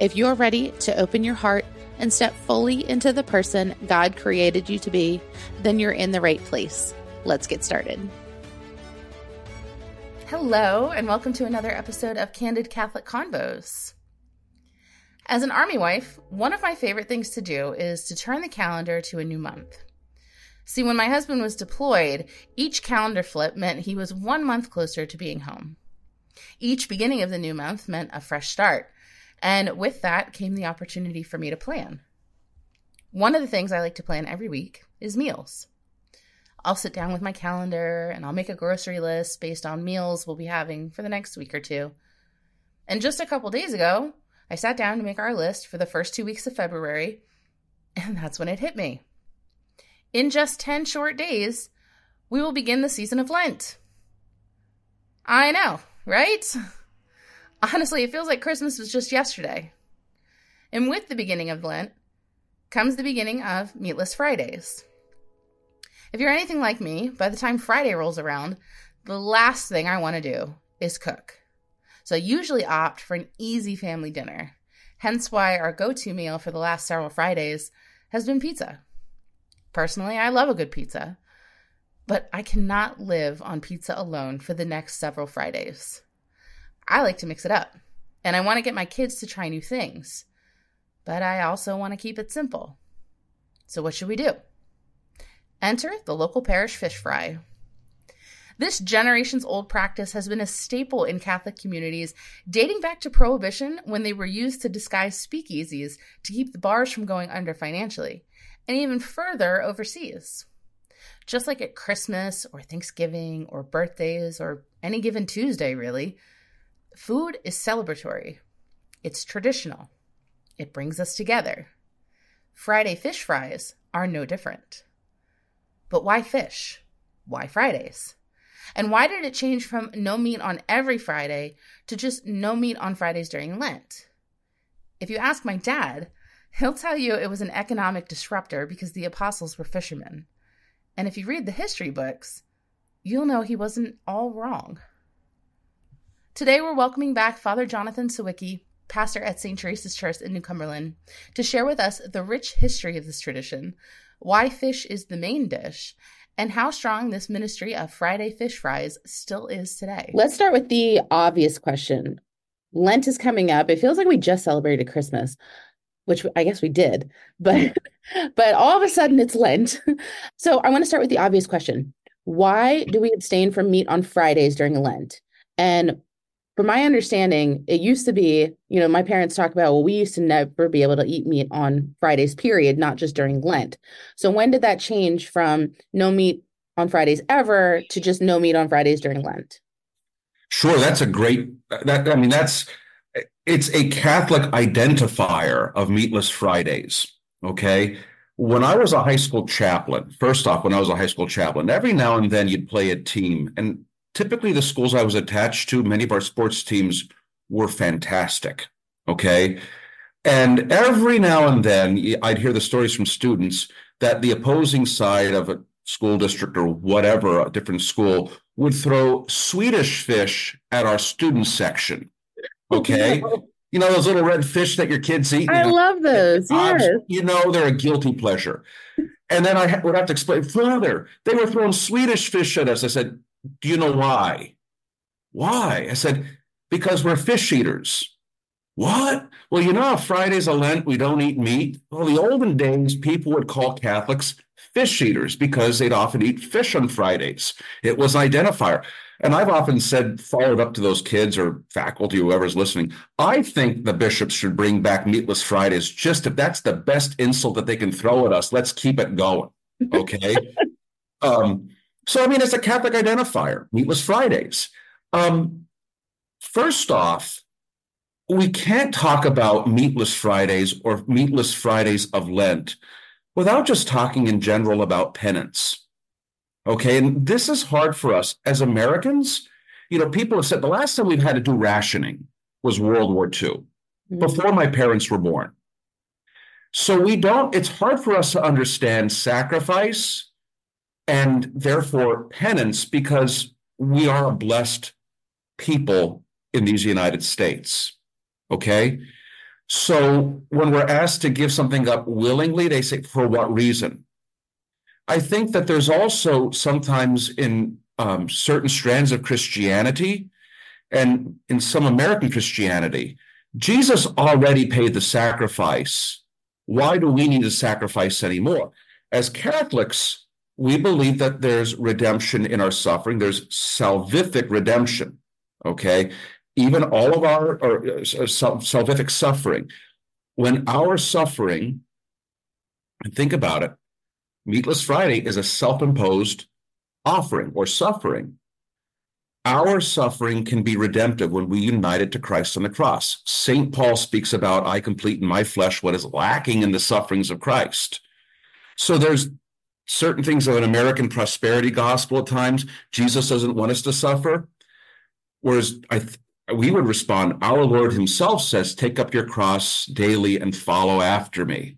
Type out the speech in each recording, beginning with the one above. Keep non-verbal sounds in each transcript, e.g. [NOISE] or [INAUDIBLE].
If you're ready to open your heart and step fully into the person God created you to be, then you're in the right place. Let's get started. Hello, and welcome to another episode of Candid Catholic Convos. As an Army wife, one of my favorite things to do is to turn the calendar to a new month. See, when my husband was deployed, each calendar flip meant he was one month closer to being home. Each beginning of the new month meant a fresh start, and with that came the opportunity for me to plan. One of the things I like to plan every week is meals. I'll sit down with my calendar and I'll make a grocery list based on meals we'll be having for the next week or two. And just a couple days ago, I sat down to make our list for the first two weeks of February, and that's when it hit me. In just 10 short days, we will begin the season of Lent. I know, right? [LAUGHS] Honestly, it feels like Christmas was just yesterday. And with the beginning of Lent comes the beginning of Meatless Fridays. If you're anything like me, by the time Friday rolls around, the last thing I want to do is cook. So I usually opt for an easy family dinner. Hence why our go to meal for the last several Fridays has been pizza. Personally, I love a good pizza, but I cannot live on pizza alone for the next several Fridays. I like to mix it up, and I want to get my kids to try new things, but I also want to keep it simple. So, what should we do? Enter the local parish fish fry. This generations old practice has been a staple in Catholic communities dating back to Prohibition when they were used to disguise speakeasies to keep the bars from going under financially and even further overseas. Just like at Christmas or Thanksgiving or birthdays or any given Tuesday, really, food is celebratory. It's traditional. It brings us together. Friday fish fries are no different. But why fish? Why Fridays? And why did it change from no meat on every Friday to just no meat on Fridays during Lent? If you ask my dad, He'll tell you it was an economic disruptor because the apostles were fishermen. And if you read the history books, you'll know he wasn't all wrong. Today, we're welcoming back Father Jonathan Sawicki, pastor at St. Theresa's Church in New Cumberland, to share with us the rich history of this tradition, why fish is the main dish, and how strong this ministry of Friday fish fries still is today. Let's start with the obvious question. Lent is coming up. It feels like we just celebrated Christmas which I guess we did, but [LAUGHS] but all of a sudden it's Lent. [LAUGHS] So I want to start with the obvious question. Why do we abstain from meat on Fridays during Lent? And from my understanding, it used to be, you know, my parents talk about, well, we used to never be able to eat meat on Fridays, period, not just during Lent. So when did that change from no meat on Fridays ever to just no meat on Fridays during Lent? Sure, that's a great that I mean that's it's a Catholic identifier of Meatless Fridays. Okay. When I was a high school chaplain, first off, when I was a high school chaplain, every now and then you'd play a team. And typically the schools I was attached to, many of our sports teams were fantastic. Okay. And every now and then I'd hear the stories from students that the opposing side of a school district or whatever, a different school, would throw Swedish fish at our student section oh, Okay. You know those little red fish that your kids eat? I love those. Yes. You know, they're a guilty pleasure. And then I would have to explain further. They were throwing Swedish fish at us. I said, Do you know why? Why? I said, Because we're fish eaters. What? Well, you know, Friday's a Lent, we don't eat meat. Well, the olden days, people would call Catholics fish eaters because they'd often eat fish on Fridays. It was an identifier. And I've often said, followed up to those kids or faculty, whoever's listening, I think the bishops should bring back Meatless Fridays. Just if that's the best insult that they can throw at us, let's keep it going. Okay. [LAUGHS] um, so, I mean, it's a Catholic identifier, Meatless Fridays. Um, first off, we can't talk about meatless Fridays or meatless Fridays of Lent without just talking in general about penance. Okay. And this is hard for us as Americans. You know, people have said the last time we've had to do rationing was World War II, mm-hmm. before my parents were born. So we don't, it's hard for us to understand sacrifice and therefore penance because we are a blessed people in these United States. Okay. So when we're asked to give something up willingly, they say, for what reason? I think that there's also sometimes in um, certain strands of Christianity and in some American Christianity, Jesus already paid the sacrifice. Why do we need to sacrifice anymore? As Catholics, we believe that there's redemption in our suffering. There's salvific redemption. Okay even all of our uh, salvific suffering, when our suffering, and think about it, Meatless Friday is a self imposed offering or suffering. Our suffering can be redemptive when we unite it to Christ on the cross. St. Paul speaks about, I complete in my flesh what is lacking in the sufferings of Christ. So there's certain things of an American prosperity gospel at times. Jesus doesn't want us to suffer. Whereas I, we would respond, Our Lord Himself says, Take up your cross daily and follow after me.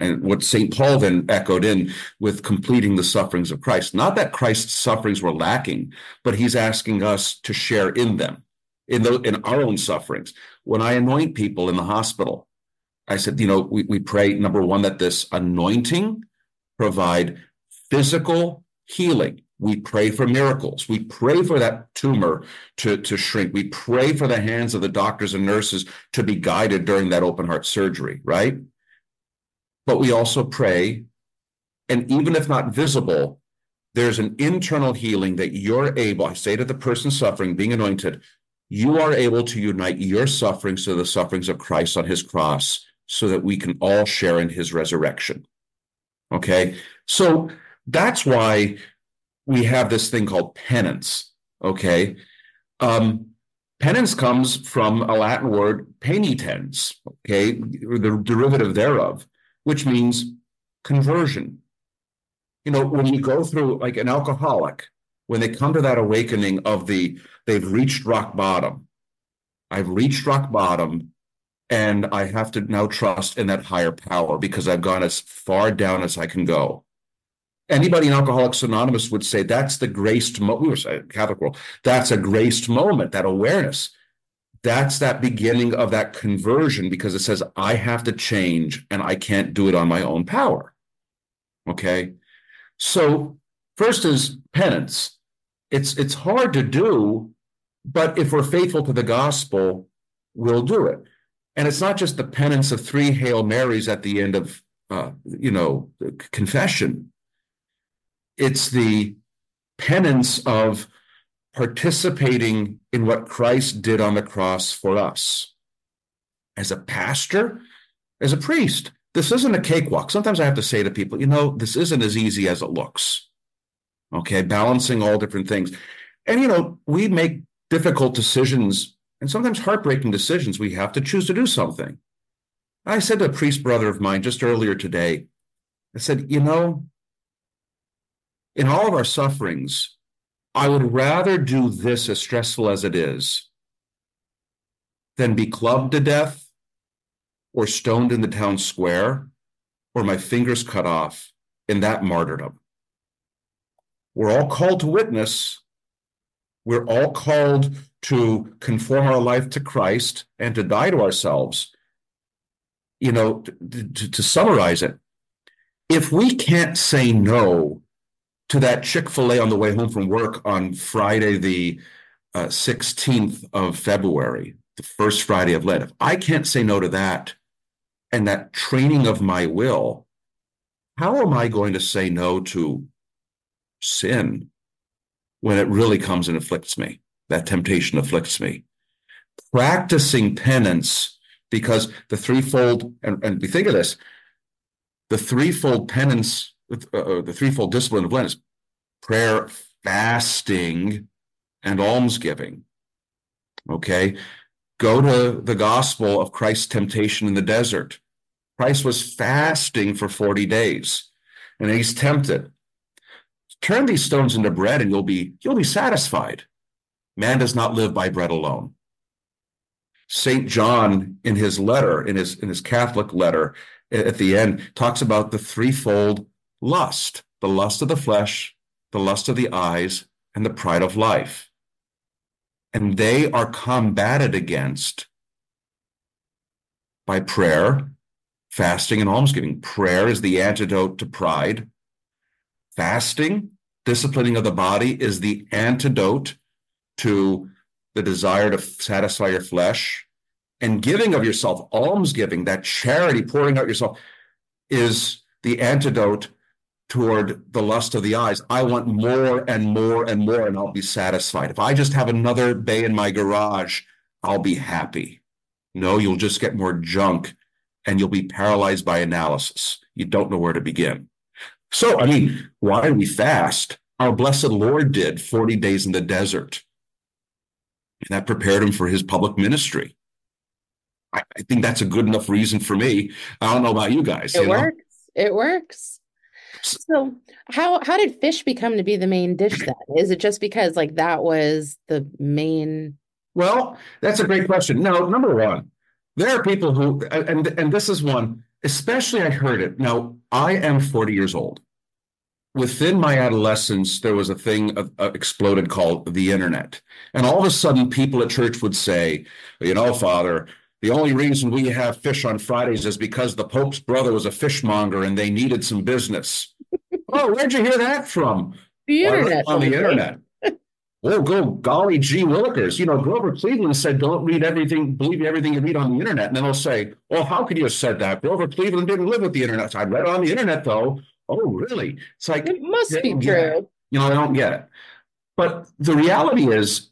And what St. Paul then echoed in with completing the sufferings of Christ. Not that Christ's sufferings were lacking, but he's asking us to share in them, in, the, in our own sufferings. When I anoint people in the hospital, I said, you know, we, we pray, number one, that this anointing provide physical healing we pray for miracles. We pray for that tumor to, to shrink. We pray for the hands of the doctors and nurses to be guided during that open heart surgery, right? But we also pray, and even if not visible, there's an internal healing that you're able, I say to the person suffering, being anointed, you are able to unite your sufferings to the sufferings of Christ on his cross so that we can all share in his resurrection. Okay. So that's why we have this thing called penance. Okay. Um, penance comes from a Latin word, penitens, okay, the derivative thereof, which means conversion. You know, when you go through like an alcoholic, when they come to that awakening of the, they've reached rock bottom. I've reached rock bottom and I have to now trust in that higher power because I've gone as far down as I can go anybody in Alcoholics Anonymous would say that's the graced moment. We saying Catholic world. That's a graced moment, that awareness. That's that beginning of that conversion because it says, I have to change and I can't do it on my own power. Okay. So first is penance. It's it's hard to do, but if we're faithful to the gospel, we'll do it. And it's not just the penance of three Hail Marys at the end of uh, you know confession it's the penance of participating in what Christ did on the cross for us. As a pastor, as a priest, this isn't a cakewalk. Sometimes I have to say to people, you know, this isn't as easy as it looks. Okay, balancing all different things. And, you know, we make difficult decisions and sometimes heartbreaking decisions. We have to choose to do something. I said to a priest brother of mine just earlier today, I said, you know, in all of our sufferings, I would rather do this as stressful as it is than be clubbed to death or stoned in the town square or my fingers cut off in that martyrdom. We're all called to witness. We're all called to conform our life to Christ and to die to ourselves. You know, to, to, to summarize it, if we can't say no to that Chick fil A on the way home from work on Friday, the uh, 16th of February, the first Friday of Lent, if I can't say no to that and that training of my will, how am I going to say no to sin when it really comes and afflicts me? That temptation afflicts me. Practicing penance because the threefold, and, and we think of this, the threefold penance uh, uh, the threefold discipline of Lent is prayer, fasting, and almsgiving. Okay. Go to the gospel of Christ's temptation in the desert. Christ was fasting for 40 days and he's tempted. Turn these stones into bread and you'll be you'll be satisfied. Man does not live by bread alone. St. John in his letter, in his in his Catholic letter at the end, talks about the threefold lust, the lust of the flesh, the lust of the eyes, and the pride of life. And they are combated against by prayer, fasting, and almsgiving. Prayer is the antidote to pride. Fasting, disciplining of the body, is the antidote to the desire to satisfy your flesh. And giving of yourself, almsgiving, that charity, pouring out yourself, is the antidote toward the lust of the eyes. I want more and more and more, and I'll be satisfied. If I just have another bay in my garage, I'll be happy. No, you'll just get more junk and you'll be paralyzed by analysis. You don't know where to begin. So, I mean, why do we fast? Our blessed Lord did 40 days in the desert. And that prepared him for his public ministry. I, I think that's a good enough reason for me. I don't know about you guys. It you works. Know? It works. So how how did fish become to be the main dish then? Is it just because like that was the main Well, that's a great question. No, number one, there are people who and and this is one, especially I heard it. Now, I am 40 years old. Within my adolescence, there was a thing uh, uh, exploded called the internet. And all of a sudden, people at church would say, you know, Father, the only reason we have fish on Fridays is because the Pope's brother was a fishmonger and they needed some business. [LAUGHS] oh, where'd you hear that from? The internet. On the internet. Oh, go golly gee willikers. You know, Grover Cleveland said, don't read everything, believe everything you read on the internet. And then they'll say, well, how could you have said that? Grover Cleveland didn't live with the internet. So I read it on the internet, though. Oh, really? It's like, it must be true. You know, I don't get it. But the reality is,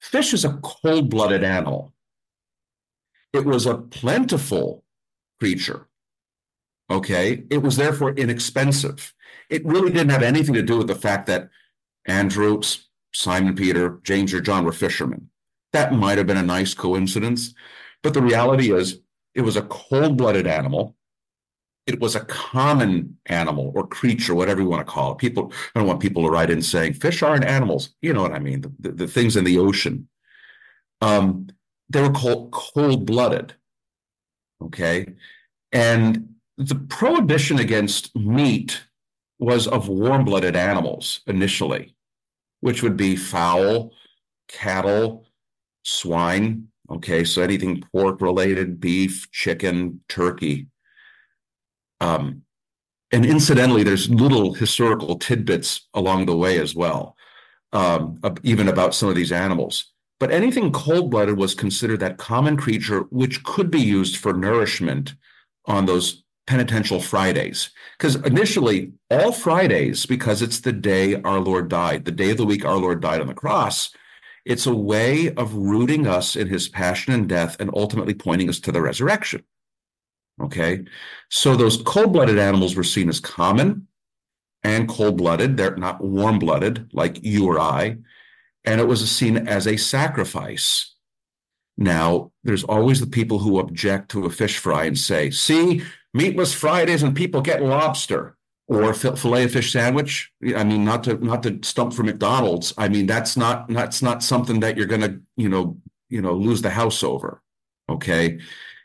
fish is a cold blooded animal. It was a plentiful creature. Okay. It was therefore inexpensive. It really didn't have anything to do with the fact that Andrew, Simon Peter, James, or John were fishermen. That might have been a nice coincidence. But the reality is, it was a cold blooded animal. It was a common animal or creature, whatever you want to call it. People, I don't want people to write in saying fish aren't animals. You know what I mean? The, the, the things in the ocean. Um, they were called cold blooded. Okay. And the prohibition against meat was of warm blooded animals initially, which would be fowl, cattle, swine. Okay. So anything pork related, beef, chicken, turkey. Um, and incidentally, there's little historical tidbits along the way as well, um, even about some of these animals. But anything cold blooded was considered that common creature which could be used for nourishment on those penitential Fridays. Because initially, all Fridays, because it's the day our Lord died, the day of the week our Lord died on the cross, it's a way of rooting us in his passion and death and ultimately pointing us to the resurrection. Okay. So those cold blooded animals were seen as common and cold blooded. They're not warm blooded like you or I and it was seen as a sacrifice. Now, there's always the people who object to a fish fry and say, see, meatless Fridays and people get lobster or fillet of fish sandwich. I mean, not to not to stump for McDonald's. I mean, that's not that's not something that you're gonna, you know, you know, lose the house over. Okay.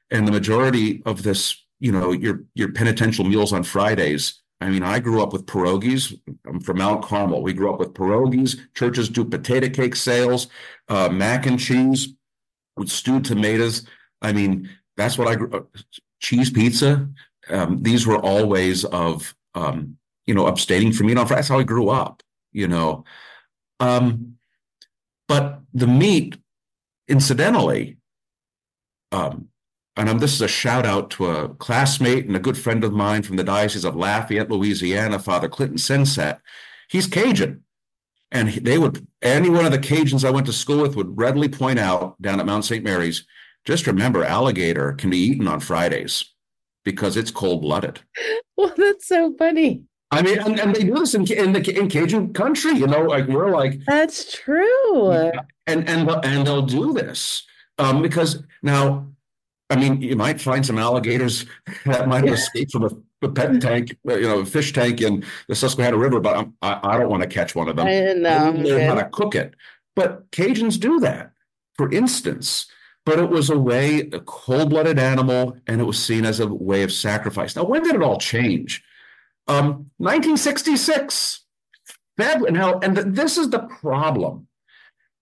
And the majority of this, you know, your your penitential meals on Fridays I mean, I grew up with pierogies. I'm from Mount Carmel. We grew up with pierogies. Churches do potato cake sales, uh, mac and cheese with stewed tomatoes. I mean, that's what I grew. Cheese pizza. Um, these were all ways of, um, you know, abstaining from meat. That's how I grew up, you know. Um, but the meat, incidentally, um, and um, this is a shout out to a classmate and a good friend of mine from the Diocese of Lafayette, Louisiana, Father Clinton Sensat. He's Cajun. And they would, any one of the Cajuns I went to school with would readily point out down at Mount St. Mary's, just remember alligator can be eaten on Fridays because it's cold blooded. [LAUGHS] Well, that's so funny. I mean, and, and, they do this in in the in Cajun country, you know, like we're like that's true. and and and they'll do this. Um, because now, I mean, you might find some alligators that might have escaped from a, a pet tank, you know, a fish tank in the Susquehanna River, but I'm, I, I don't want to catch one of them. I know. I learn how to cook it. But Cajuns do that, for instance. But it was a way, a cold-blooded animal, and it was seen as a way of sacrifice. Now, when did it all change? Um, 1966. Feb, now, and th- this is the problem.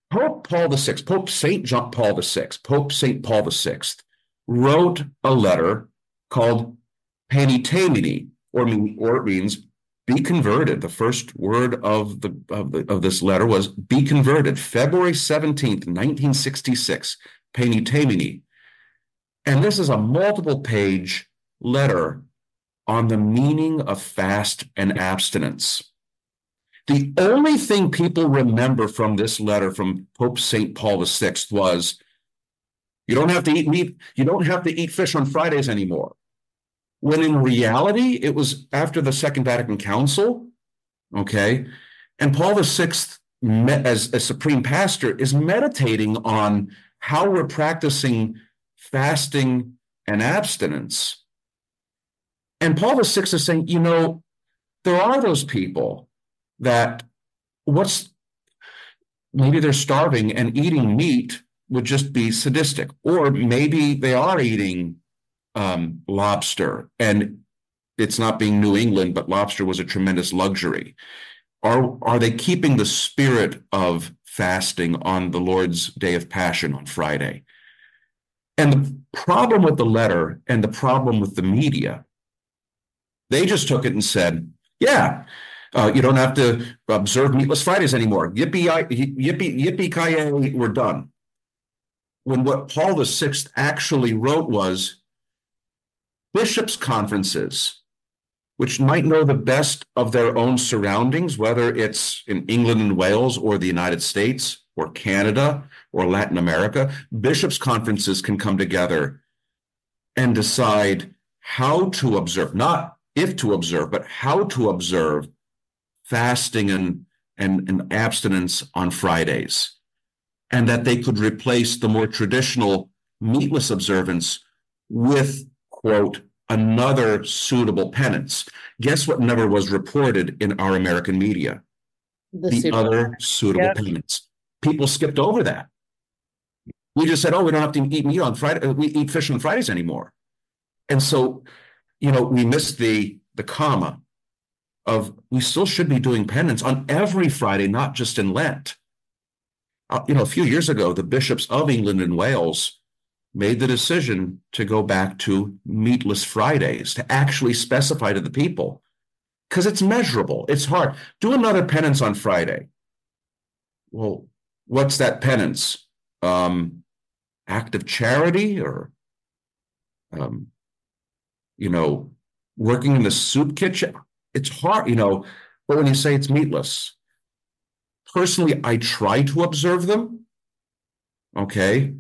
Pope Paul VI, Pope Saint John Paul VI, Pope Saint Paul VI, wrote a letter called Paenitemini, or mean, or it means be converted. The first word of the of the of this letter was be converted. February 17th, 1966, Paenitemini. And this is a multiple page letter on the meaning of fast and abstinence. The only thing people remember from this letter from Pope St. Paul VI was you don't have to eat meat, you don't have to eat fish on Fridays anymore. When in reality, it was after the Second Vatican Council, okay? And Paul VI, as a supreme pastor, is meditating on how we're practicing fasting and abstinence. And Paul the VI is saying, you know, there are those people that what's maybe they're starving and eating meat would just be sadistic, or maybe they are eating um, lobster and it's not being New England, but lobster was a tremendous luxury. Are are they keeping the spirit of fasting on the Lord's day of passion on Friday? And the problem with the letter and the problem with the media, they just took it and said, yeah, uh, you don't have to observe meatless Fridays anymore. Yippee, yippee, yippee ki we're done. When what Paul VI actually wrote was bishops' conferences, which might know the best of their own surroundings, whether it's in England and Wales or the United States or Canada or Latin America, bishops' conferences can come together and decide how to observe, not if to observe, but how to observe fasting and, and, and abstinence on Fridays. And that they could replace the more traditional meatless observance with, quote, another suitable penance. Guess what never was reported in our American media? The, The super- other suitable Yep. penance. People skipped over that. We just said, oh, we don't have to eat meat on Friday, uh, we eat fish on Fridays anymore. And so, you know, we missed the the comma of we still should be doing penance on every Friday, not just in Lent. Uh, you know, a few years ago, the bishops of England and Wales made the decision to go back to meatless Fridays, to actually specify to the people, because it's measurable. It's hard. Do another penance on Friday. Well, what's that penance? Um, act of charity or, um, you know, working in the soup kitchen? It's hard, you know, but when you say it's meatless, personally, I try to observe them. Okay.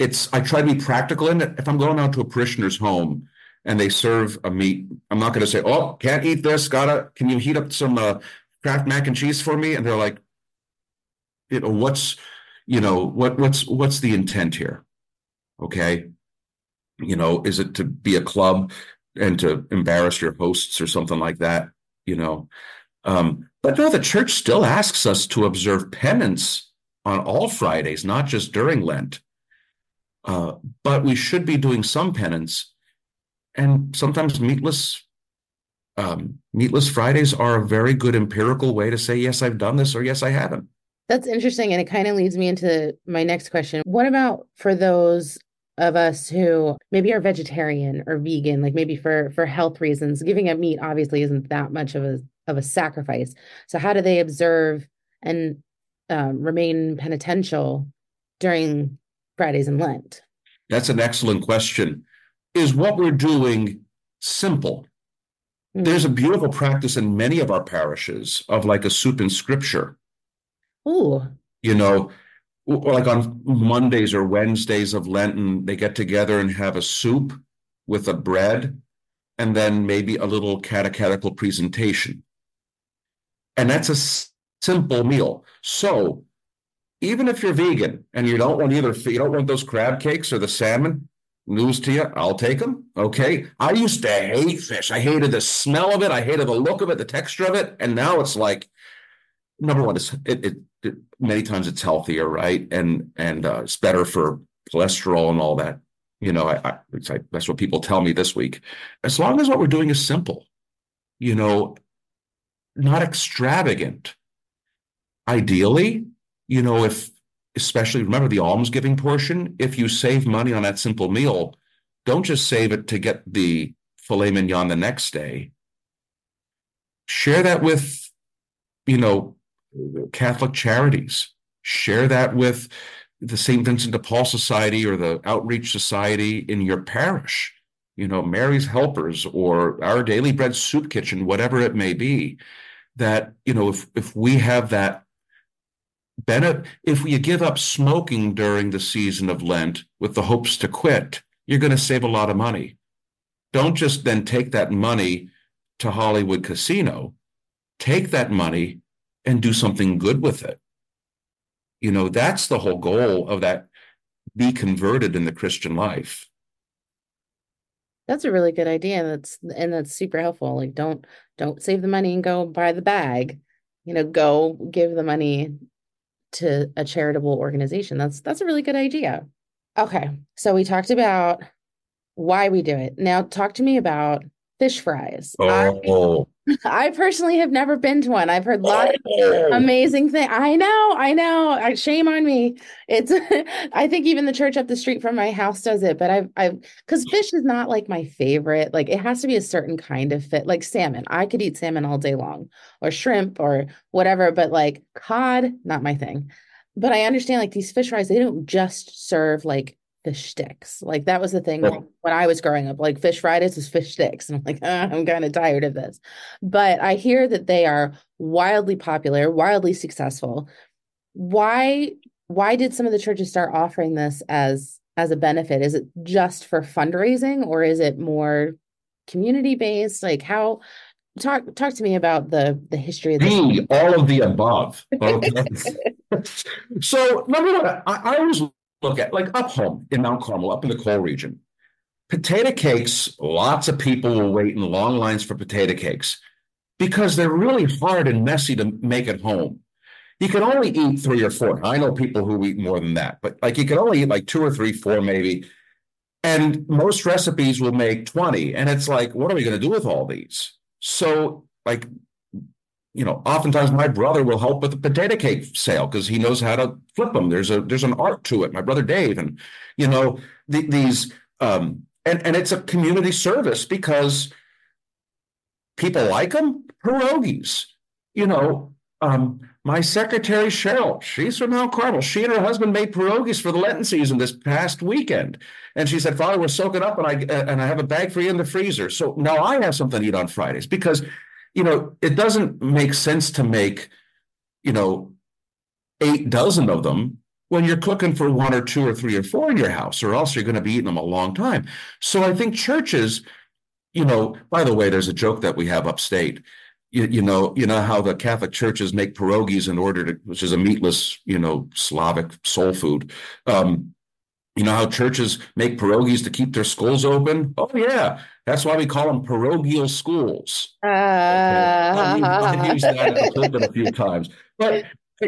It's, I try to be practical in it. If I'm going out to a parishioner's home and they serve a meat, I'm not going to say, oh, can't eat this. Gotta, can you heat up some uh, Kraft mac and cheese for me? And they're like, you know, what's, you know, what, what's, what's the intent here? Okay. You know, is it to be a club and to embarrass your hosts or something like that? You know, um, but no, the church still asks us to observe penance on all Fridays, not just during Lent. Uh, but we should be doing some penance, and sometimes meatless, um, meatless Fridays are a very good empirical way to say yes, I've done this or yes, I haven't. That's interesting. And it kind of leads me into my next question. What about for those of us who maybe are vegetarian or vegan, like maybe for for health reasons, giving up meat obviously isn't that much of a of a sacrifice. So how do they observe and um, remain penitential during Fridays and Lent? That's an excellent question. Is what we're doing simple? Mm. There's a beautiful practice in many of our parishes of like a soup in scripture. Ooh, you know, like on Mondays or Wednesdays of Lenten, they get together and have a soup with a bread and then maybe a little catechetical presentation. And that's a s- simple meal. So even if you're vegan and you don't want either, you don't want those crab cakes or the salmon, news to you, I'll take them. Okay. I used to hate fish. I hated the smell of it. I hated the look of it, the texture of it. And now it's like, number one, it's, it, it, it many times it's healthier, right? And, and uh, it's better for cholesterol and all that. You know, I, I, that's what people tell me this week. As long as what we're doing is simple, you know, not extravagant. Ideally, you know, if especially remember the almsgiving portion, if you save money on that simple meal, don't just save it to get the filet mignon the next day. Share that with, you know, Catholic charities. Share that with the St. Vincent de Paul Society or the Outreach Society in your parish, you know, Mary's Helpers or Our Daily Bread Soup Kitchen, whatever it may be. That, you know, if if we have that benefit, if you give up smoking during the season of Lent with the hopes to quit, you're going to save a lot of money. Don't just then take that money to Hollywood Casino. Take that money and do something good with it. You know, that's the whole goal of that be converted in the Christian life. That's a really good idea. That's and that's super helpful. Like don't don't save the money and go buy the bag. You know, go give the money to a charitable organization. That's that's a really good idea. Okay. So we talked about why we do it. Now talk to me about fish fries. Oh. I, I personally have never been to one. I've heard lots of amazing things. I know, I know. Shame on me. It's [LAUGHS] I think even the church up the street from my house does it, but I've I've because fish is not like my favorite. Like it has to be a certain kind of fit, like salmon. I could eat salmon all day long, or shrimp, or whatever, but like cod, not my thing. But I understand like these fish fries, they don't just serve like fish sticks. Like that was the thing when I was growing up. Like fish Fridays was fish sticks, and I'm like, oh, [LAUGHS] I'm kind of tired of this. But I hear that they are wildly popular, wildly successful. Why? Why did some of the churches start offering this as as a benefit? Is it just for fundraising, or is it more community based? Like how? Talk talk to me about the the history of this. all of the above. Okay. [LAUGHS] so number one, I, I always look at like up home in Mount Carmel, up in the coal region. Potato cakes, lots of people will wait in long lines for potato cakes because they're really hard and messy to make at home. You can only eat three or four. I know people who eat more than that, but like you can only eat like two or three, four maybe. And most recipes will make 20. And it's like, what are we going to do with all these? So, like, you know, oftentimes my brother will help with the potato cake sale because he knows how to flip them. There's a there's an art to it. My brother Dave, and you know the, these um, and and it's a community service because people like them. Pierogies, you know. Um, my secretary Cheryl, she's from Mount Carmel. She and her husband made pierogies for the Lenten season this past weekend, and she said, "Father, we're soaking up, and I and I have a bag for you in the freezer." So now I have something to eat on Fridays because you know, it doesn't make sense to make, you know, eight dozen of them when you're cooking for one or two or three or four in your house, or else you're going to be eating them a long time. So I think churches, you know, by the way, there's a joke that we have upstate. You, you know, you know how the Catholic churches make pierogies in order to, which is a meatless, you know, Slavic soul food. Um, you know how churches make pierogies to keep their schools open? Oh yeah, that's why we call them parochial schools. Uh, okay. I've used that in the pulpit a few [LAUGHS] times, but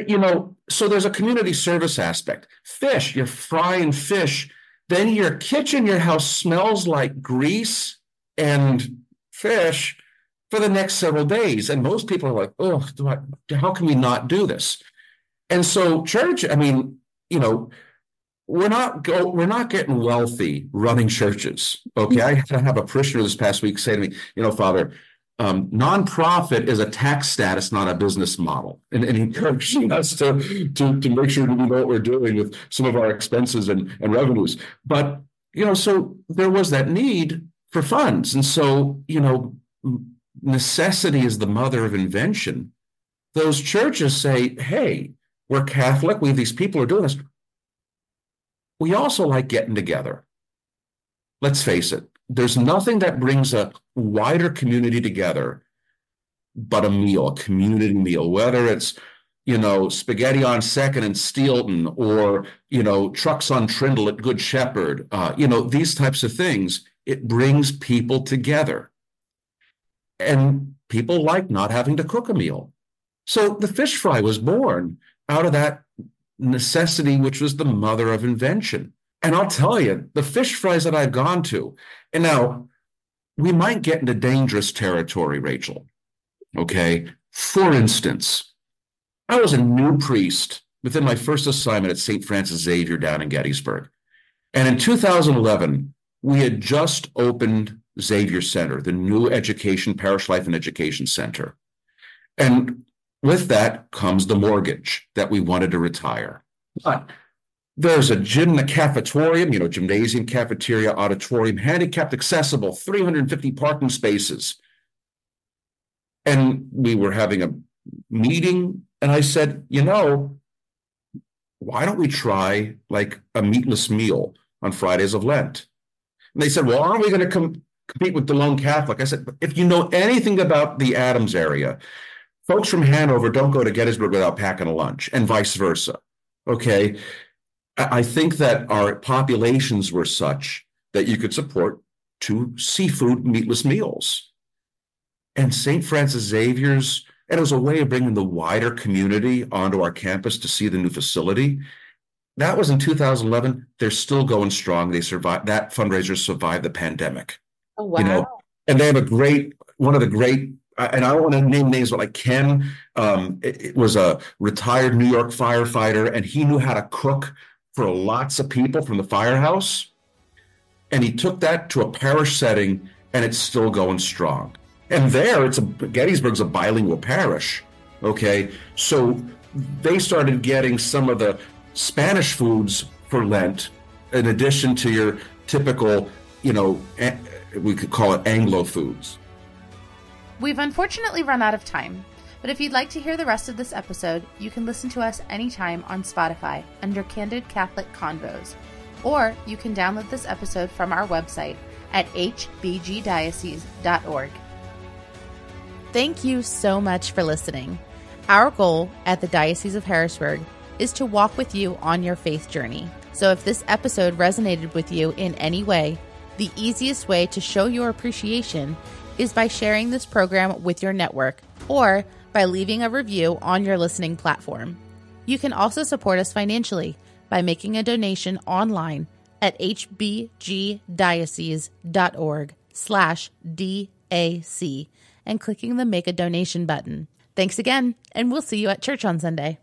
you know, so there's a community service aspect. Fish, you're frying fish, then your kitchen, your house smells like grease and fish for the next several days, and most people are like, "Oh, how can we not do this?" And so, church, I mean, you know we're not go we're not getting wealthy running churches. Okay. I have a parishioner this past week say to me, you know, Father, um, nonprofit is a tax status, not a business model, and, and encouraging [LAUGHS] us to, to to make sure that we know what we're doing with some of our expenses and, and revenues. But you know, so there was that need for funds, and so you know, necessity is the mother of invention. Those churches say, "Hey, we're Catholic. We these people are doing this we also like getting together. Let's face it, there's nothing that brings a wider community together but a meal, a community meal, whether it's you know, spaghetti on second and Steelton, or, you know, trucks on Trindle at Good Shepherd, uh, you know, these types of things, it brings people together. And people like not having to cook a meal. So the fish fry was born out of that necessity, which was the mother of invention. And I'll tell you, the fish fries that I've gone to, and now we might get into dangerous territory, Rachel. Okay. For instance, I was a new priest within my first assignment at St. Francis Xavier down in Gettysburg. And in 2011, we had just opened Xavier Center, the new education, parish life and education center. And with that comes the mortgage that we wanted to retire. But there's a gym, a cafetorium, you know, gymnasium, cafeteria, auditorium, handicapped accessible, 350 parking spaces. And we were having a meeting, and I said, you know, why don't we try like a meatless meal on Fridays of Lent? And they said, well, aren't we going to com- compete with Delone Catholic? I said, if you know anything about the Adams area, folks from Hanover don't go to Gettysburg without packing a lunch, and vice versa. Okay. I think that our populations were such that you could support two seafood meatless meals. And St. Francis Xavier's, and it was a way of bringing the wider community onto our campus to see the new facility. That was in 2011. They're still going strong. They survived that fundraiser survived the pandemic. Oh wow. You know, and they have a great one of the great and I don't want to name names, but like Ken um, it, it was a retired New York firefighter, and he knew how to cook for lots of people from the firehouse. And he took that to a parish setting, and it's still going strong. And there, it's a Gettysburg's a bilingual parish. Okay, so they started getting some of the Spanish foods for Lent, in addition to your typical, you know, we could call it Anglo foods. We've unfortunately run out of time, but if you'd like to hear the rest of this episode, you can listen to us anytime on Spotify under Candid Catholic Convos, or you can download this episode from our website at hbgdiocese.org. Thank you so much for listening. Our goal at the Diocese of Harrisburg is to walk with you on your faith journey. So if this episode resonated with you in any way, the easiest way to show your appreciation is by sharing this program with your network or by leaving a review on your listening platform. You can also support us financially by making a donation online at hbgdiocese.org slash DAC and clicking the Make a Donation button. Thanks again, and we'll see you at church on Sunday.